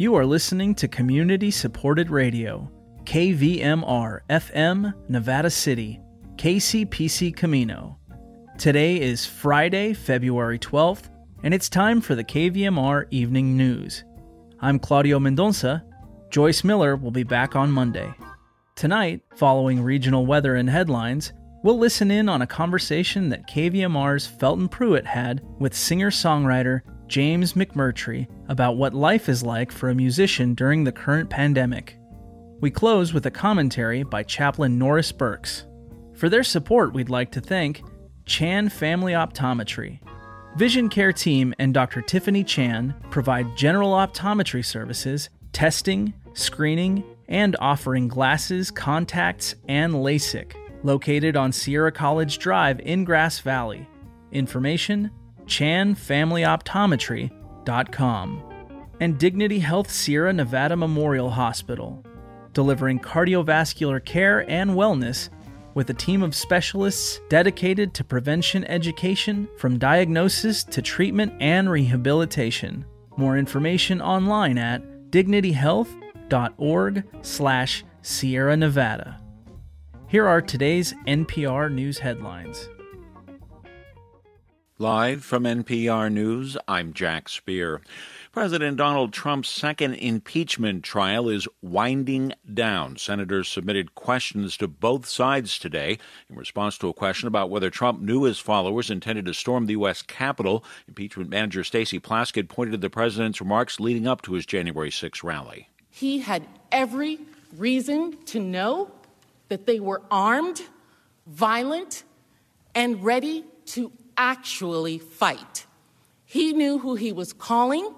You are listening to community supported radio, KVMR FM, Nevada City, KCPC Camino. Today is Friday, February 12th, and it's time for the KVMR Evening News. I'm Claudio Mendonça. Joyce Miller will be back on Monday. Tonight, following regional weather and headlines, we'll listen in on a conversation that KVMR's Felton Pruitt had with singer songwriter James McMurtry about what life is like for a musician during the current pandemic. We close with a commentary by Chaplain Norris Burkes. For their support, we'd like to thank Chan Family Optometry. Vision Care Team and Dr. Tiffany Chan provide general optometry services, testing, screening, and offering glasses, contacts, and LASIK, located on Sierra College Drive in Grass Valley. Information chanfamilyoptometry.com. And Dignity Health Sierra Nevada Memorial Hospital, delivering cardiovascular care and wellness with a team of specialists dedicated to prevention education from diagnosis to treatment and rehabilitation. More information online at dignityhealth.org slash Sierra Nevada. Here are today's NPR News headlines. Live from NPR News, I'm Jack Speer. President Donald Trump's second impeachment trial is winding down. Senators submitted questions to both sides today in response to a question about whether Trump knew his followers intended to storm the U.S. Capitol. Impeachment manager Stacey Plaskett pointed to the president's remarks leading up to his January 6 rally. He had every reason to know that they were armed, violent, and ready to actually fight. He knew who he was calling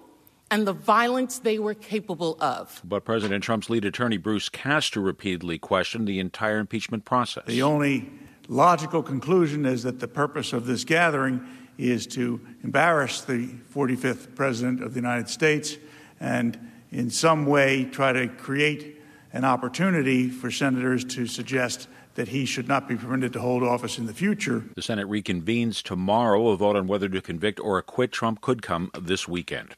and the violence they were capable of. But President Trump's lead attorney, Bruce Castor, repeatedly questioned the entire impeachment process. The only logical conclusion is that the purpose of this gathering is to embarrass the 45th President of the United States and in some way try to create an opportunity for senators to suggest that he should not be permitted to hold office in the future. The Senate reconvenes tomorrow. A vote on whether to convict or acquit Trump could come this weekend.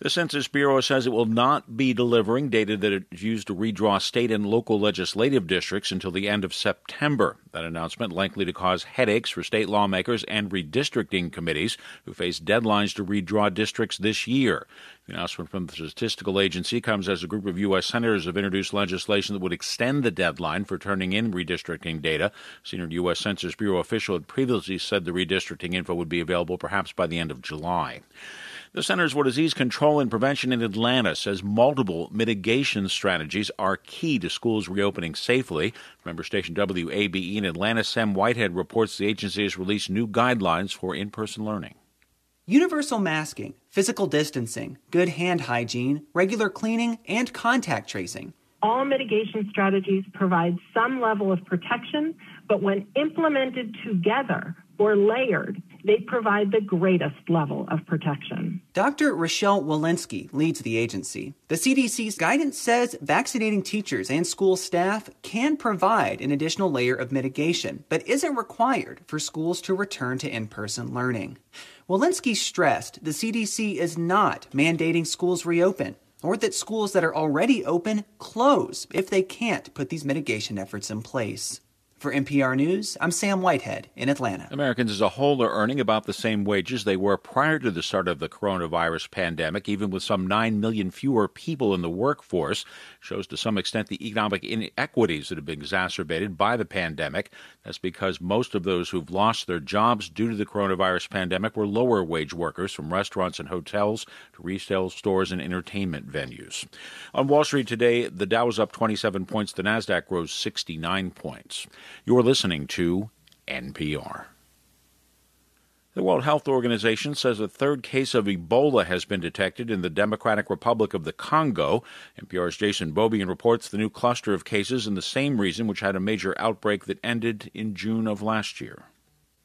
The Census Bureau says it will not be delivering data that it used to redraw state and local legislative districts until the end of September. That announcement likely to cause headaches for state lawmakers and redistricting committees who face deadlines to redraw districts this year. The announcement from the Statistical Agency comes as a group of U.S. senators have introduced legislation that would extend the deadline for turning in redistricting data. Senior U.S. Census Bureau official had previously said the redistricting info would be available perhaps by the end of July. The Centers for Disease Control and Prevention in Atlanta says multiple mitigation strategies are key to schools reopening safely. Member station WABE in Atlanta, Sam Whitehead reports the agency has released new guidelines for in person learning. Universal masking, physical distancing, good hand hygiene, regular cleaning, and contact tracing. All mitigation strategies provide some level of protection, but when implemented together or layered, they provide the greatest level of protection. Dr. Rochelle Walensky leads the agency. The CDC's guidance says vaccinating teachers and school staff can provide an additional layer of mitigation, but isn't required for schools to return to in person learning. Walensky stressed the CDC is not mandating schools reopen or that schools that are already open close if they can't put these mitigation efforts in place. For NPR News, I'm Sam Whitehead in Atlanta. Americans as a whole are earning about the same wages they were prior to the start of the coronavirus pandemic, even with some 9 million fewer people in the workforce. Shows to some extent the economic inequities that have been exacerbated by the pandemic. That's because most of those who've lost their jobs due to the coronavirus pandemic were lower wage workers from restaurants and hotels to retail stores and entertainment venues. On Wall Street today, the Dow is up 27 points, the Nasdaq rose 69 points. You're listening to NPR. The World Health Organization says a third case of Ebola has been detected in the Democratic Republic of the Congo. NPR's Jason Beaubien reports the new cluster of cases in the same region which had a major outbreak that ended in June of last year.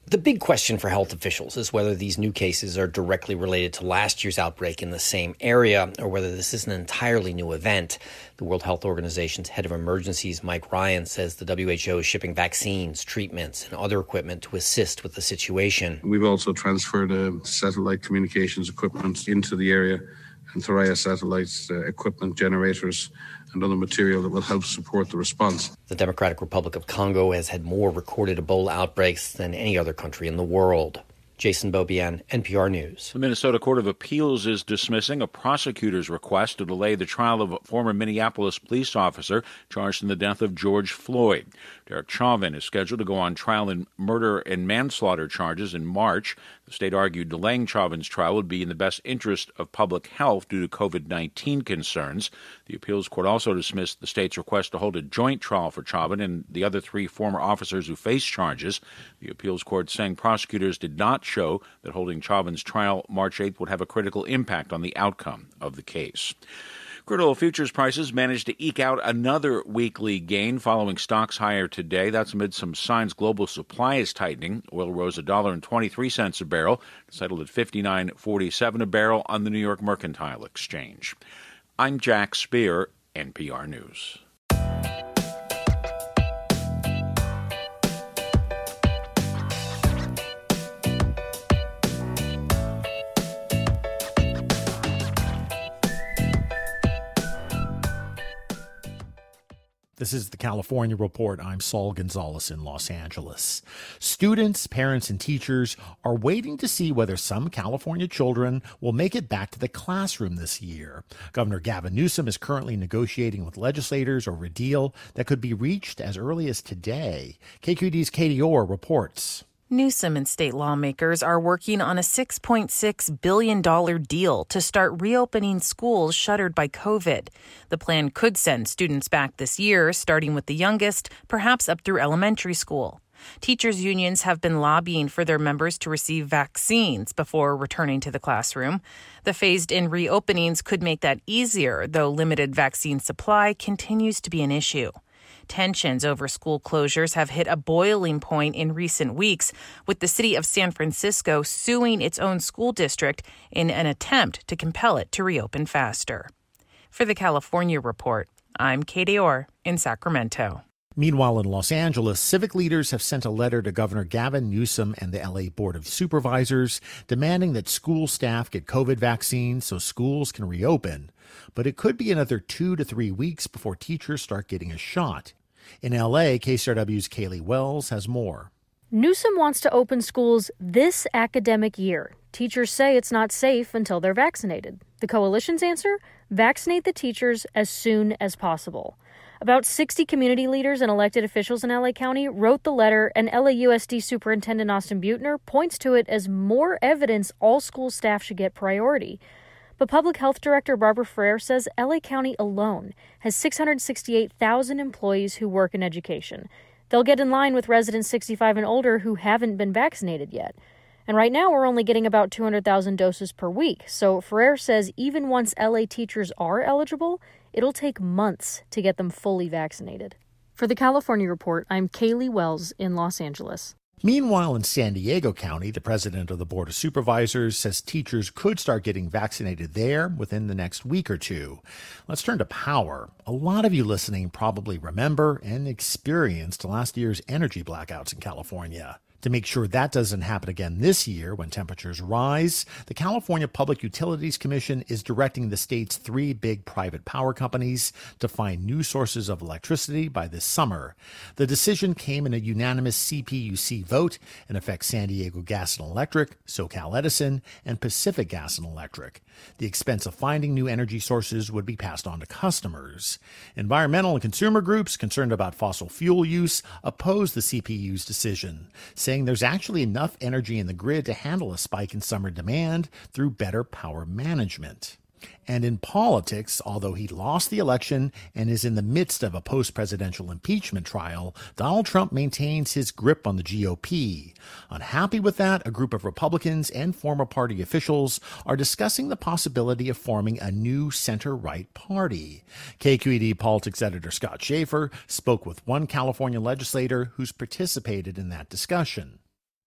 The big question for health officials is whether these new cases are directly related to last year's outbreak in the same area or whether this is an entirely new event. The World Health Organization's head of emergencies, Mike Ryan, says the WHO is shipping vaccines, treatments, and other equipment to assist with the situation. We've also transferred a satellite communications equipment into the area and Thuraya satellites, uh, equipment, generators, and other material that will help support the response. The Democratic Republic of Congo has had more recorded Ebola outbreaks than any other country in the world. Jason Beaubien, NPR News. The Minnesota Court of Appeals is dismissing a prosecutor's request to delay the trial of a former Minneapolis police officer charged in the death of George Floyd. Derek Chauvin is scheduled to go on trial in murder and manslaughter charges in March. The state argued delaying Chauvin's trial would be in the best interest of public health due to COVID 19 concerns. The appeals court also dismissed the state's request to hold a joint trial for Chauvin and the other three former officers who face charges. The appeals court saying prosecutors did not show that holding Chauvin's trial March 8th would have a critical impact on the outcome of the case. Crude oil futures prices managed to eke out another weekly gain following stocks higher today. That's amid some signs global supply is tightening. Oil rose $1.23 a barrel, settled at 59.47 a barrel on the New York Mercantile Exchange. I'm Jack Speer, NPR News. This is the California Report. I'm Saul Gonzalez in Los Angeles. Students, parents, and teachers are waiting to see whether some California children will make it back to the classroom this year. Governor Gavin Newsom is currently negotiating with legislators over a deal that could be reached as early as today. KQED's Katie Orr reports. Newsom and state lawmakers are working on a $6.6 billion deal to start reopening schools shuttered by COVID. The plan could send students back this year, starting with the youngest, perhaps up through elementary school. Teachers' unions have been lobbying for their members to receive vaccines before returning to the classroom. The phased in reopenings could make that easier, though limited vaccine supply continues to be an issue. Tensions over school closures have hit a boiling point in recent weeks, with the city of San Francisco suing its own school district in an attempt to compel it to reopen faster. For the California Report, I'm Katie Orr in Sacramento. Meanwhile, in Los Angeles, civic leaders have sent a letter to Governor Gavin Newsom and the LA Board of Supervisors demanding that school staff get COVID vaccines so schools can reopen. But it could be another two to three weeks before teachers start getting a shot. In LA, KCRW's Caleigh Wells has more. Newsom wants to open schools this academic year. Teachers say it's not safe until they're vaccinated. The coalition's answer? Vaccinate the teachers as soon as possible. About 60 community leaders and elected officials in LA County wrote the letter, and LAUSD Superintendent Austin Beutner points to it as more evidence all school staff should get priority. But Public Health Director Barbara Ferrer says LA County alone has 668,000 employees who work in education. They'll get in line with residents 65 and older who haven't been vaccinated yet. And right now, we're only getting about 200,000 doses per week. So Ferrer says even once LA teachers are eligible, it'll take months to get them fully vaccinated. For the California Report, I'm Caleigh Wells in Los Angeles. Meanwhile, in San Diego County, the president of the Board of Supervisors says teachers could start getting vaccinated there within the next week or two. Let's turn to power. A lot of you listening probably remember and experienced last year's energy blackouts in California. To make sure that doesn't happen again this year when temperatures rise, the California Public Utilities Commission is directing the state's three big private power companies to find new sources of electricity by this summer. The decision came in a unanimous CPUC vote and affects San Diego Gas and Electric, SoCal Edison, and Pacific Gas and Electric. The expense of finding new energy sources would be passed on to customers. Environmental and consumer groups concerned about fossil fuel use oppose the CPU's decision, saying there's actually enough energy in the grid to handle a spike in summer demand through better power management. And in politics, although he lost the election and is in the midst of a post presidential impeachment trial, Donald Trump maintains his grip on the GOP. Unhappy with that, a group of Republicans and former party officials are discussing the possibility of forming a new center right party. KQED politics editor Scott Shafer spoke with one California legislator who's participated in that discussion.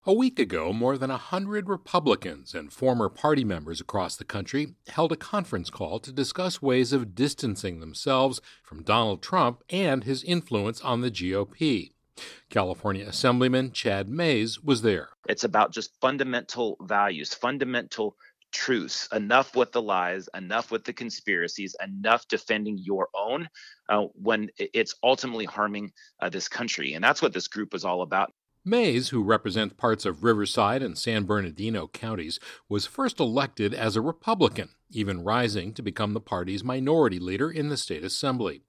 A week ago, more than a hundred Republicans and former party members across the country held a conference call to discuss ways of distancing themselves from Donald Trump and his influence on the GOP. California Assemblyman Chad Mayes was there. It's about just fundamental values, fundamental truths, enough with the lies, enough with the conspiracies, enough defending your own uh, when it's ultimately harming uh, this country. And that's what this group was all about. Mayes, who represents parts of Riverside and San Bernardino counties, was first elected as a Republican, even rising to become the party's minority leader in the state assembly.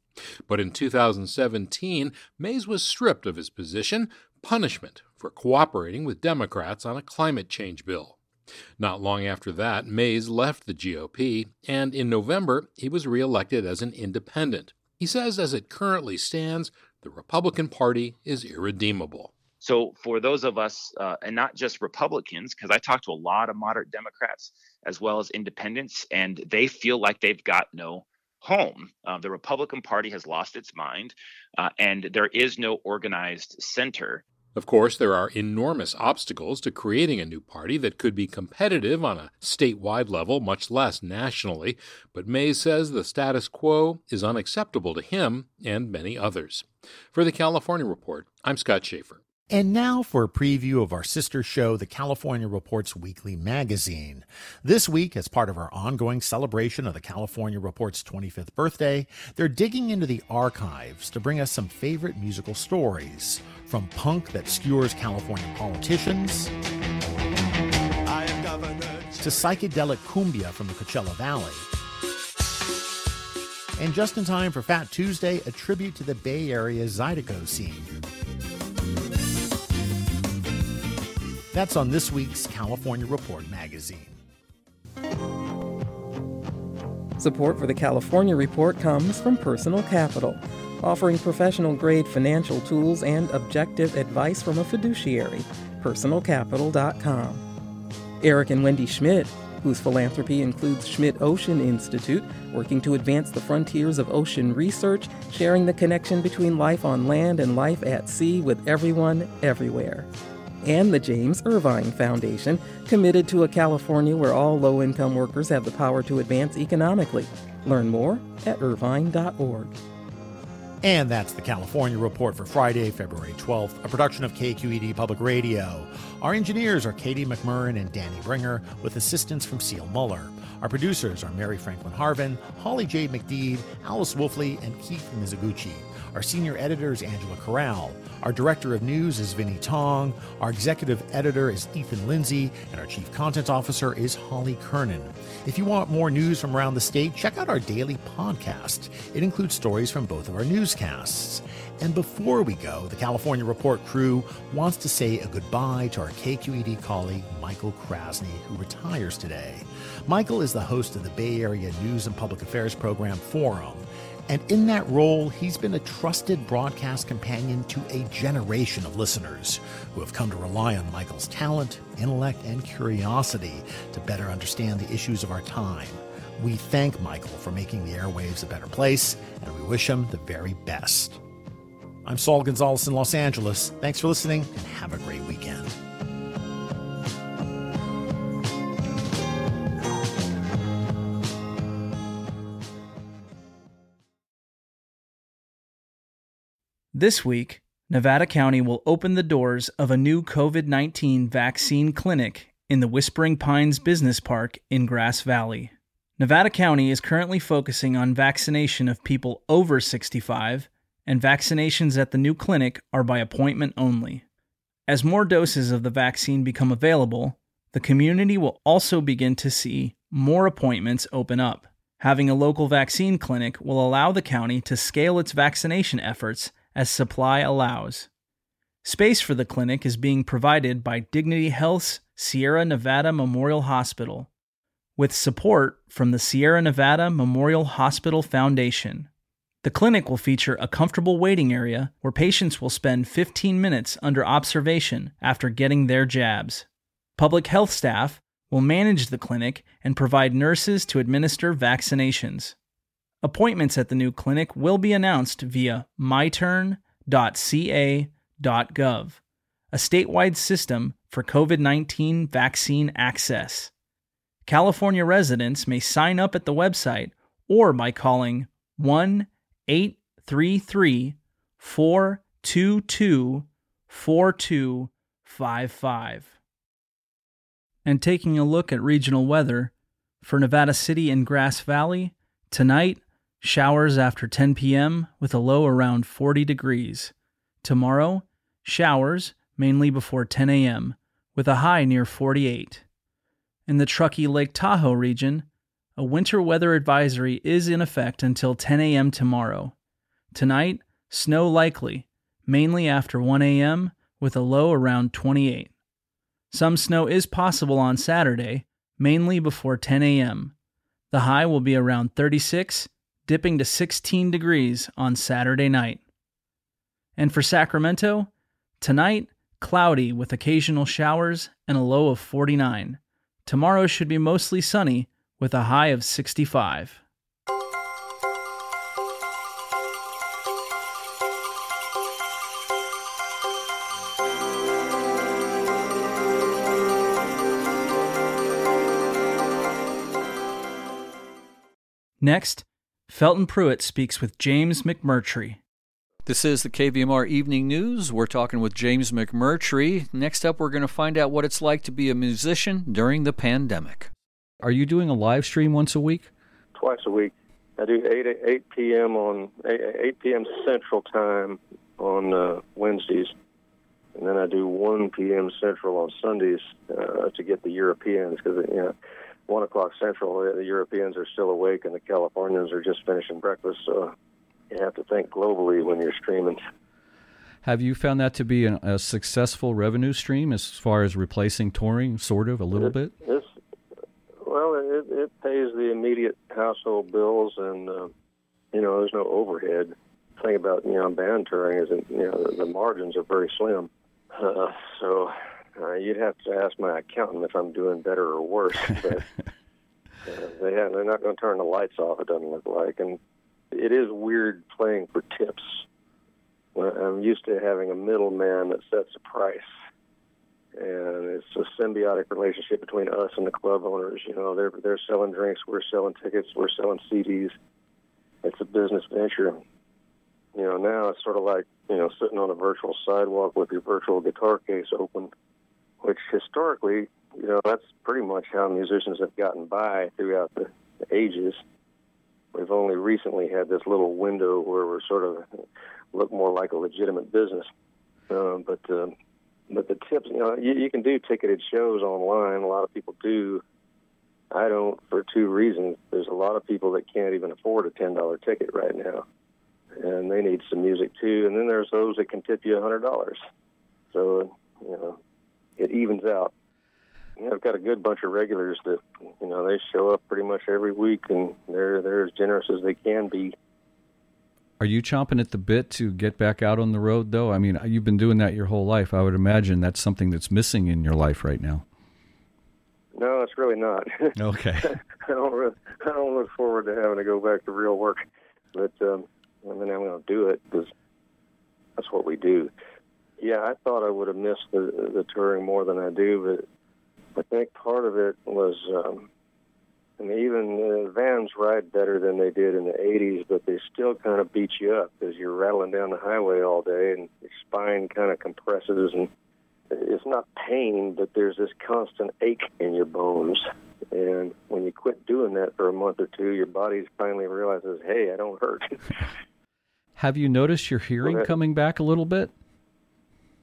But in 2017, Mayes was stripped of his position, punishment for cooperating with Democrats on a climate change bill. Not long after that, Mayes left the GOP, and in November, he was reelected as an independent. He says, as it currently stands, the Republican Party is irredeemable. So, for those of us, uh, and not just Republicans, because I talk to a lot of moderate Democrats as well as independents, and they feel like they've got no home. Uh, the Republican Party has lost its mind, uh, and there is no organized center. Of course, there are enormous obstacles to creating a new party that could be competitive on a statewide level, much less nationally, but Mayes says the status quo is unacceptable to him and many others. For the California Report, I'm Scott Shafer. And now for a preview of our sister show, the California Reports Weekly Magazine. This week, as part of our ongoing celebration of the California Report's 25th birthday, they're digging into the archives to bring us some favorite musical stories, from punk that skewers California politicians to psychedelic cumbia from the Coachella Valley. And just in time for Fat Tuesday, a tribute to the Bay Area Zydeco scene. That's on this week's California Report magazine. Support for the California Report comes from Personal Capital, offering professional grade financial tools and objective advice from a fiduciary. PersonalCapital.com. Eric and Wendy Schmidt, whose philanthropy includes Schmidt Ocean Institute, working to advance the frontiers of ocean research, sharing the connection between life on land and life at sea with everyone, everywhere and the James Irvine Foundation, committed to a California where all low income workers have the power to advance economically. Learn more at irvine.org. And that's the California Report for Friday, February 12th, a production of KQED Public Radio. Our engineers are Katie McMurran and Danny Bringer, with assistance from Seal Muller. Our producers are Mary Franklin Harvin, Holly J. McDede, Alice Woelfle, and Keith Mizuguchi. Our senior editor is Angela Corral. Our director of news is Vinnee Tong. Our executive editor is Ethan Lindsey. And our chief content officer is Holly Kernan. If you want more news from around the state, check out our daily podcast. It includes stories from both of our newscasts. And before we go, the California Report crew wants to say a goodbye to our KQED colleague, Michael Krasny, who retires today. Michael is the host of the Bay Area News and Public Affairs program Forum. And in that role, he's been a trusted broadcast companion to a generation of listeners who have come to rely on Michael's talent, intellect, and curiosity to better understand the issues of our time. We thank Michael for making the airwaves a better place, and we wish him the very best. I'm Saul Gonzalez in Los Angeles. Thanks for listening, and have a great weekend. This week, Nevada County will open the doors of a new COVID 19 vaccine clinic in the Whispering Pines Business Park in Grass Valley. Nevada County is currently focusing on vaccination of people over 65, and vaccinations at the new clinic are by appointment only. As more doses of the vaccine become available, the community will also begin to see more appointments open up. Having a local vaccine clinic will allow the county to scale its vaccination efforts as supply allows. Space for the clinic is being provided by Dignity Health's Sierra Nevada Memorial Hospital, with support from the Sierra Nevada Memorial Hospital Foundation. The clinic will feature a comfortable waiting area where patients will spend 15 minutes under observation after getting their jabs. Public health staff will manage the clinic and provide nurses to administer vaccinations. Appointments at the new clinic will be announced via myturn.ca.gov, a statewide system for COVID 19 vaccine access. California residents may sign up at the website or by calling 1 833 422 4255. And taking a look at regional weather, for Nevada City and Grass Valley, tonight, showers after 10 p.m. with a low around 40 degrees. Tomorrow, showers mainly before 10 a.m. with a high near 48. In the Truckee Lake Tahoe region, a winter weather advisory is in effect until 10 a.m. tomorrow. Tonight, snow likely, mainly after 1 a.m., with a low around 28. Some snow is possible on Saturday, mainly before 10 a.m. The high will be around 36, dipping to 16 degrees on Saturday night. And for Sacramento, tonight, cloudy with occasional showers and a low of 49. Tomorrow should be mostly sunny with a high of 65. Next, Felton Pruitt speaks with James McMurtry. This is the KVMR Evening News. We're talking with James McMurtry. Next up, we're going to find out what it's like to be a musician during the pandemic. Are you doing a live stream once a week? Twice a week. I do 8, 8 p.m. on 8, 8 p.m. Central Time on uh, Wednesdays, and then I do 1 p.m. Central on Sundays uh, to get the Europeans because you know one o'clock Central the Europeans are still awake and the Californians are just finishing breakfast. So you have to think globally when you're streaming. Have you found that to be an, a successful revenue stream as far as replacing touring, sort of, a little it, bit? It's, well, it, it pays the immediate household bills, and uh, you know, there's no overhead. The thing about you know band touring is that you know the, the margins are very slim. Uh, so uh, you'd have to ask my accountant if I'm doing better or worse. But uh, they have, they're not going to turn the lights off. It doesn't look like, and it is weird playing for tips. I'm used to having a middleman that sets a price, and it's a symbiotic relationship between us and the club owners. You know, they're they're selling drinks, we're selling tickets, we're selling CDs. It's a business venture. You know, now it's sort of like you know sitting on a virtual sidewalk with your virtual guitar case open, which historically, you know, that's pretty much how musicians have gotten by throughout the, the ages. We've only recently had this little window where we're sort of look more like a legitimate business. Uh, but uh, but the tips, you know, you, you can do ticketed shows online. A lot of people do. I don't for two reasons. There's a lot of people that can't even afford a ten dollar ticket right now, and they need some music too. And then there's those that can tip you a hundred dollars. So you know, it evens out. You know, I've got a good bunch of regulars that you know they show up pretty much every week, and they're they're as generous as they can be. Are you chomping at the bit to get back out on the road, though? I mean, you've been doing that your whole life. I would imagine that's something that's missing in your life right now. No, it's really not. Okay. I don't. Really, I don't look forward to having to go back to real work, but um, I mean, I'm going to do it because that's what we do. Yeah, I thought I would have missed the the touring more than I do, but I think part of it was. Um, I mean, even uh, vans ride better than they did in the 80s, but they still kind of beat you up because you're rattling down the highway all day and your spine kind of compresses. And it's not pain, but there's this constant ache in your bones. And when you quit doing that for a month or two, your body finally realizes, hey, I don't hurt. Have you noticed your hearing Well, that- coming back a little bit?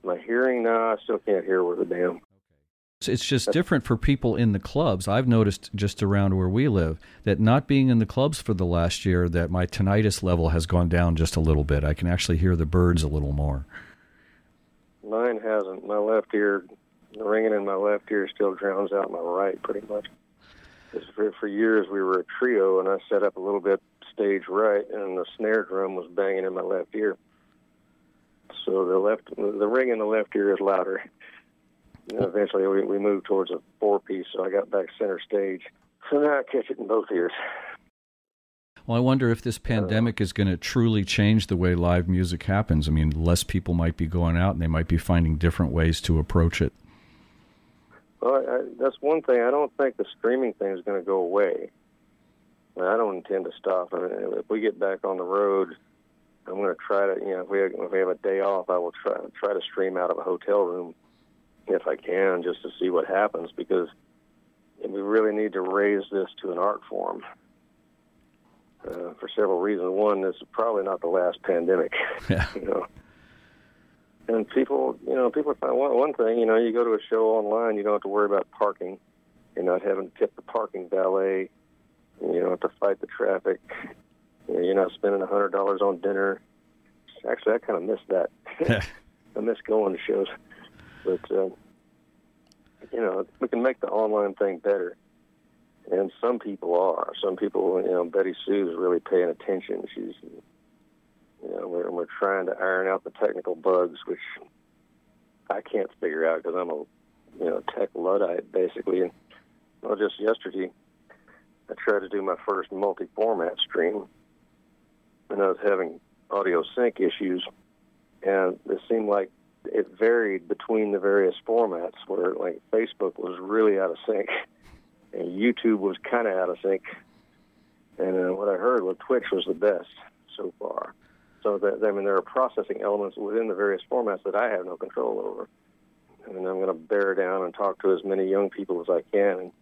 My hearing, no, I still can't hear worth a damn. It's- It's just different for people in the clubs. I've noticed just around where we live that not being in the clubs for the last year, that my tinnitus level has gone down just a little bit. I can actually hear the birds a little more. Mine hasn't. My left ear, the ringing in my left ear still drowns out my right pretty much. For, for years we were a trio, and I set up a little bit stage right, and the snare drum was banging in my left ear. So the left, the ring in the left ear is louder. And eventually we, we moved towards a four piece, so I got back center stage. So now I catch it in both ears. Well, I wonder if this pandemic is going to truly change the way live music happens. I mean, less people might be going out and they might be finding different ways to approach it. Well, I, that's one thing. I don't think the streaming thing is going to go away. I don't intend to stop. I mean, if we get back on the road, I'm going to try to. You know, if we have, if we have a day off, I will try try to stream out of a hotel room if I can, just to see what happens. Because we really need to raise this to an art form uh, for several reasons. One, this is probably not the last pandemic. Yeah. you know, and people, you know, people find one, one thing. You know, you go to a show online, you don't have to worry about parking. You're not having to tip the parking valet. You don't have to fight the traffic. You know, you're not spending a hundred dollars on dinner. Actually, I kind of miss that. I miss going to shows, but uh, you know, we can make the online thing better. And some people are. Some people, you know, Betty Sue is really paying attention. She's, you know, we're we're trying to iron out the technical bugs, which I can't figure out because I'm a, you know, tech luddite basically. And well, just yesterday, I tried to do my first multi-format stream, and I was having audio sync issues, and it seemed like it varied between the various formats. Where like Facebook was really out of sync, and YouTube was kind of out of sync, and uh, what I heard was Twitch was the best so far. So that, I mean, there are processing elements within the various formats that I have no control over, and I'm going to bear down and talk to as many young people as I can and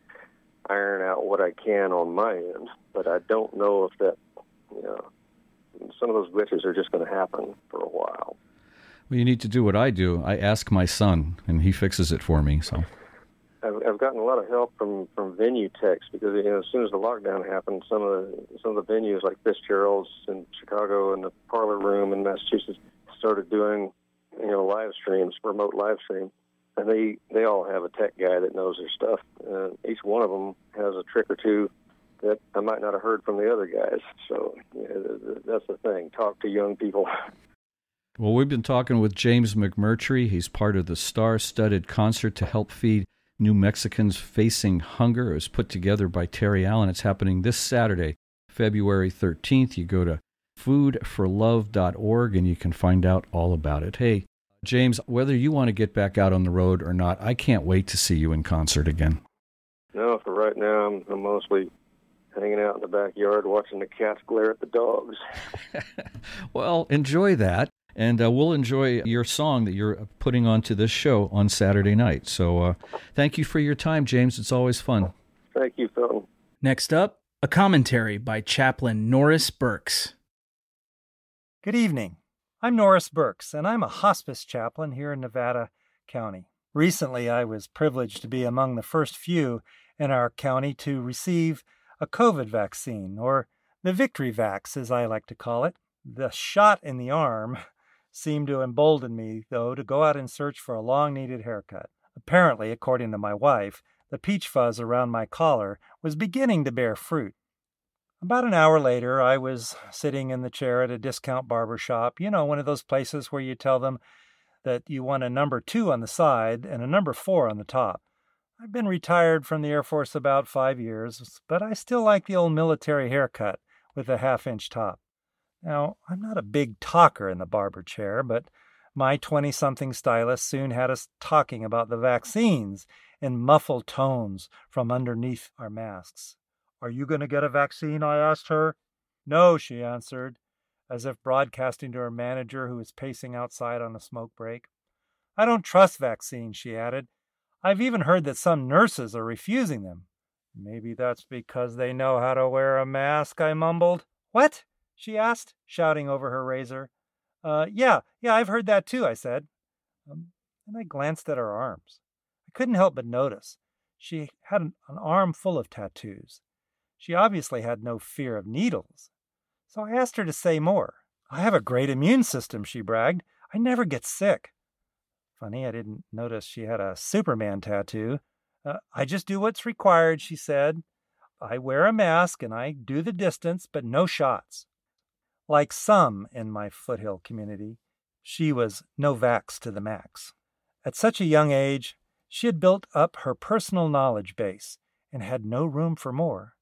iron out what I can on my end. But I don't know if that, you know, some of those glitches are just going to happen for a while. Well, you need to do what I do. I ask my son, and he fixes it for me. So I've, I've gotten a lot of help from from venue techs because you know as soon as the lockdown happened, some of the some of the venues like Fitzgerald's in Chicago and the Parlor Room in Massachusetts started doing you know live streams, remote live stream, and they they all have a tech guy that knows their stuff. Uh, each one of them has a trick or two that I might not have heard from the other guys. So yeah, that's the thing. Talk to young people. Well, we've been talking with James McMurtry. He's part of the star studded concert to help feed New Mexicans Facing Hunger. It was put together by Terry Allen. It's happening this Saturday, February 13th. You go to foodforlove.org and you can find out all about it. Hey, James, whether you want to get back out on the road or not, I can't wait to see you in concert again. No, for right now, I'm, I'm mostly hanging out in the backyard watching the cats glare at the dogs. well, enjoy that. And uh, we'll enjoy your song that you're putting onto this show on Saturday night. So uh, thank you for your time, James. It's always fun. Thank you, Phil. Next up, a commentary by Chaplain Norris Burkes. Good evening. I'm Norris Burkes, and I'm a hospice chaplain here in Nevada County. Recently, I was privileged to be among the first few in our county to receive a COVID vaccine, or the Victory Vax, as I like to call it. The shot in the arm seemed to embolden me, though, to go out and search for a long needed haircut. Apparently, according to my wife, the peach fuzz around my collar was beginning to bear fruit. About an hour later, I was sitting in the chair at a discount barber shop, you know, one of those places where you tell them that you want a number two on the side and a number four on the top. I've been retired from the Air Force about five years, but I still like the old military haircut with a half inch top. Now, I'm not a big talker in the barber chair, but my 20 something stylist soon had us talking about the vaccines in muffled tones from underneath our masks. Are you going to get a vaccine? I asked her. No, she answered, as if broadcasting to her manager who was pacing outside on a smoke break. I don't trust vaccines, she added. I've even heard that some nurses are refusing them. Maybe that's because they know how to wear a mask, I mumbled. What? she asked, shouting over her razor. Uh, yeah, yeah, I've heard that too, I said. Um, and I glanced at her arms. I couldn't help but notice. She had an, an arm full of tattoos. She obviously had no fear of needles. So I asked her to say more. I have a great immune system, she bragged. I never get sick. Funny, I didn't notice she had a Superman tattoo. Uh, I just do what's required, she said. I wear a mask and I do the distance, but no shots. Like some in my foothill community, she was no vax to the max. At such a young age, she had built up her personal knowledge base and had no room for more.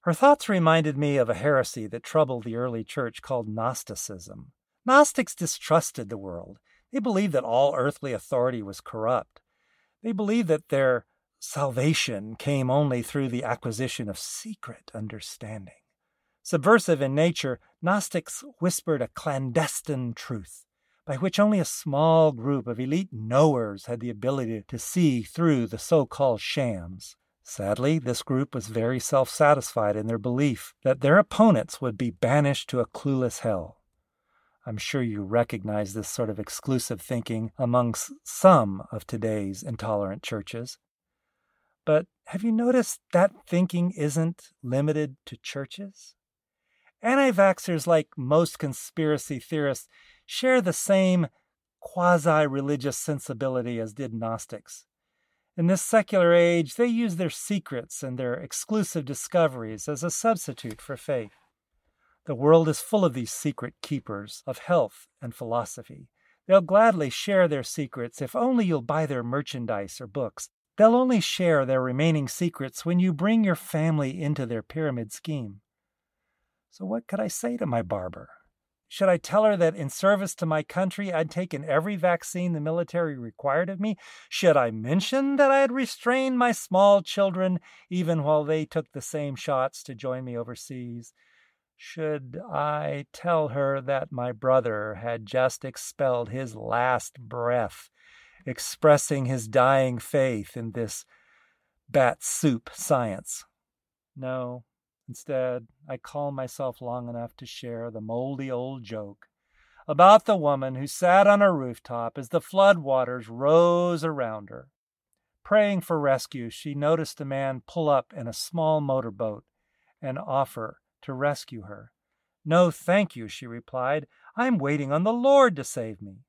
Her thoughts reminded me of a heresy that troubled the early church called Gnosticism. Gnostics distrusted the world. They believed that all earthly authority was corrupt. They believed that their salvation came only through the acquisition of secret understanding. Subversive in nature, Gnostics whispered a clandestine truth by which only a small group of elite knowers had the ability to see through the so called shams. Sadly, this group was very self satisfied in their belief that their opponents would be banished to a clueless hell. I'm sure you recognize this sort of exclusive thinking amongst some of today's intolerant churches. But have you noticed that thinking isn't limited to churches? Anti vaxxers, like most conspiracy theorists, share the same quasi religious sensibility as did Gnostics. In this secular age, they use their secrets and their exclusive discoveries as a substitute for faith. The world is full of these secret keepers of health and philosophy. They'll gladly share their secrets if only you'll buy their merchandise or books. They'll only share their remaining secrets when you bring your family into their pyramid scheme. So, what could I say to my barber? Should I tell her that in service to my country I'd taken every vaccine the military required of me? Should I mention that I had restrained my small children even while they took the same shots to join me overseas? Should I tell her that my brother had just expelled his last breath, expressing his dying faith in this bat soup science? No. Instead, I calmed myself long enough to share the moldy old joke about the woman who sat on a rooftop as the flood waters rose around her. Praying for rescue, she noticed a man pull up in a small motorboat and offer to rescue her. No, thank you, she replied. I'm waiting on the Lord to save me.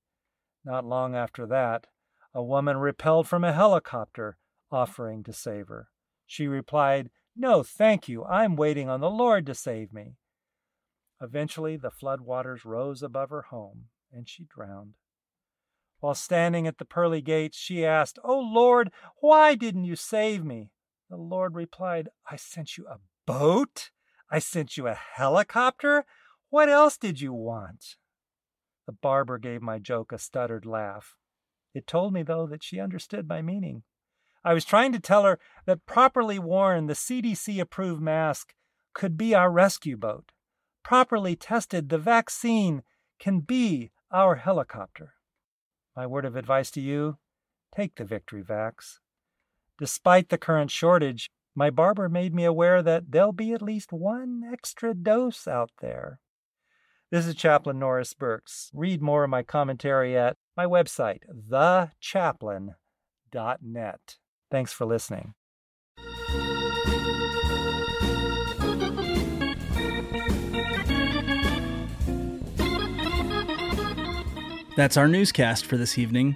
Not long after that, a woman repelled from a helicopter offering to save her. She replied, No, thank you. I'm waiting on the Lord to save me. Eventually, the flood waters rose above her home, and she drowned. While standing at the pearly gates, she asked, Oh Lord, why didn't you save me? The Lord replied, I sent you a boat I sent you a helicopter? What else did you want? The barber gave my joke a stuttered laugh. It told me, though, that she understood my meaning. I was trying to tell her that properly worn, the CDC approved mask could be our rescue boat. Properly tested, the vaccine can be our helicopter. My word of advice to you take the Victory Vax. Despite the current shortage, my barber made me aware that there'll be at least one extra dose out there. This is Chaplain Norris Burkes. Read more of my commentary at my website, thechaplain.net. Thanks for listening. That's our newscast for this evening.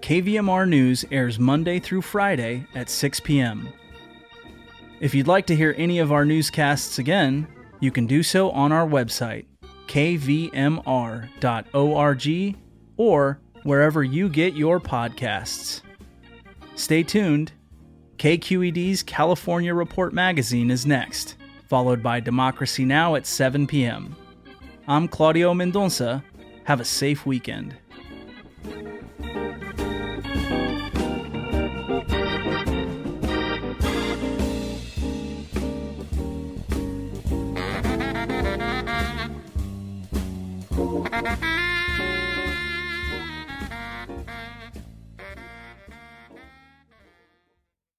KVMR News airs Monday through Friday at 6 p.m. If you'd like to hear any of our newscasts again, you can do so on our website, kvmr.org, or wherever you get your podcasts. Stay tuned. KQED's California Report magazine is next, followed by Democracy Now! at 7 p.m. I'm Claudio Mendonça. Have a safe weekend.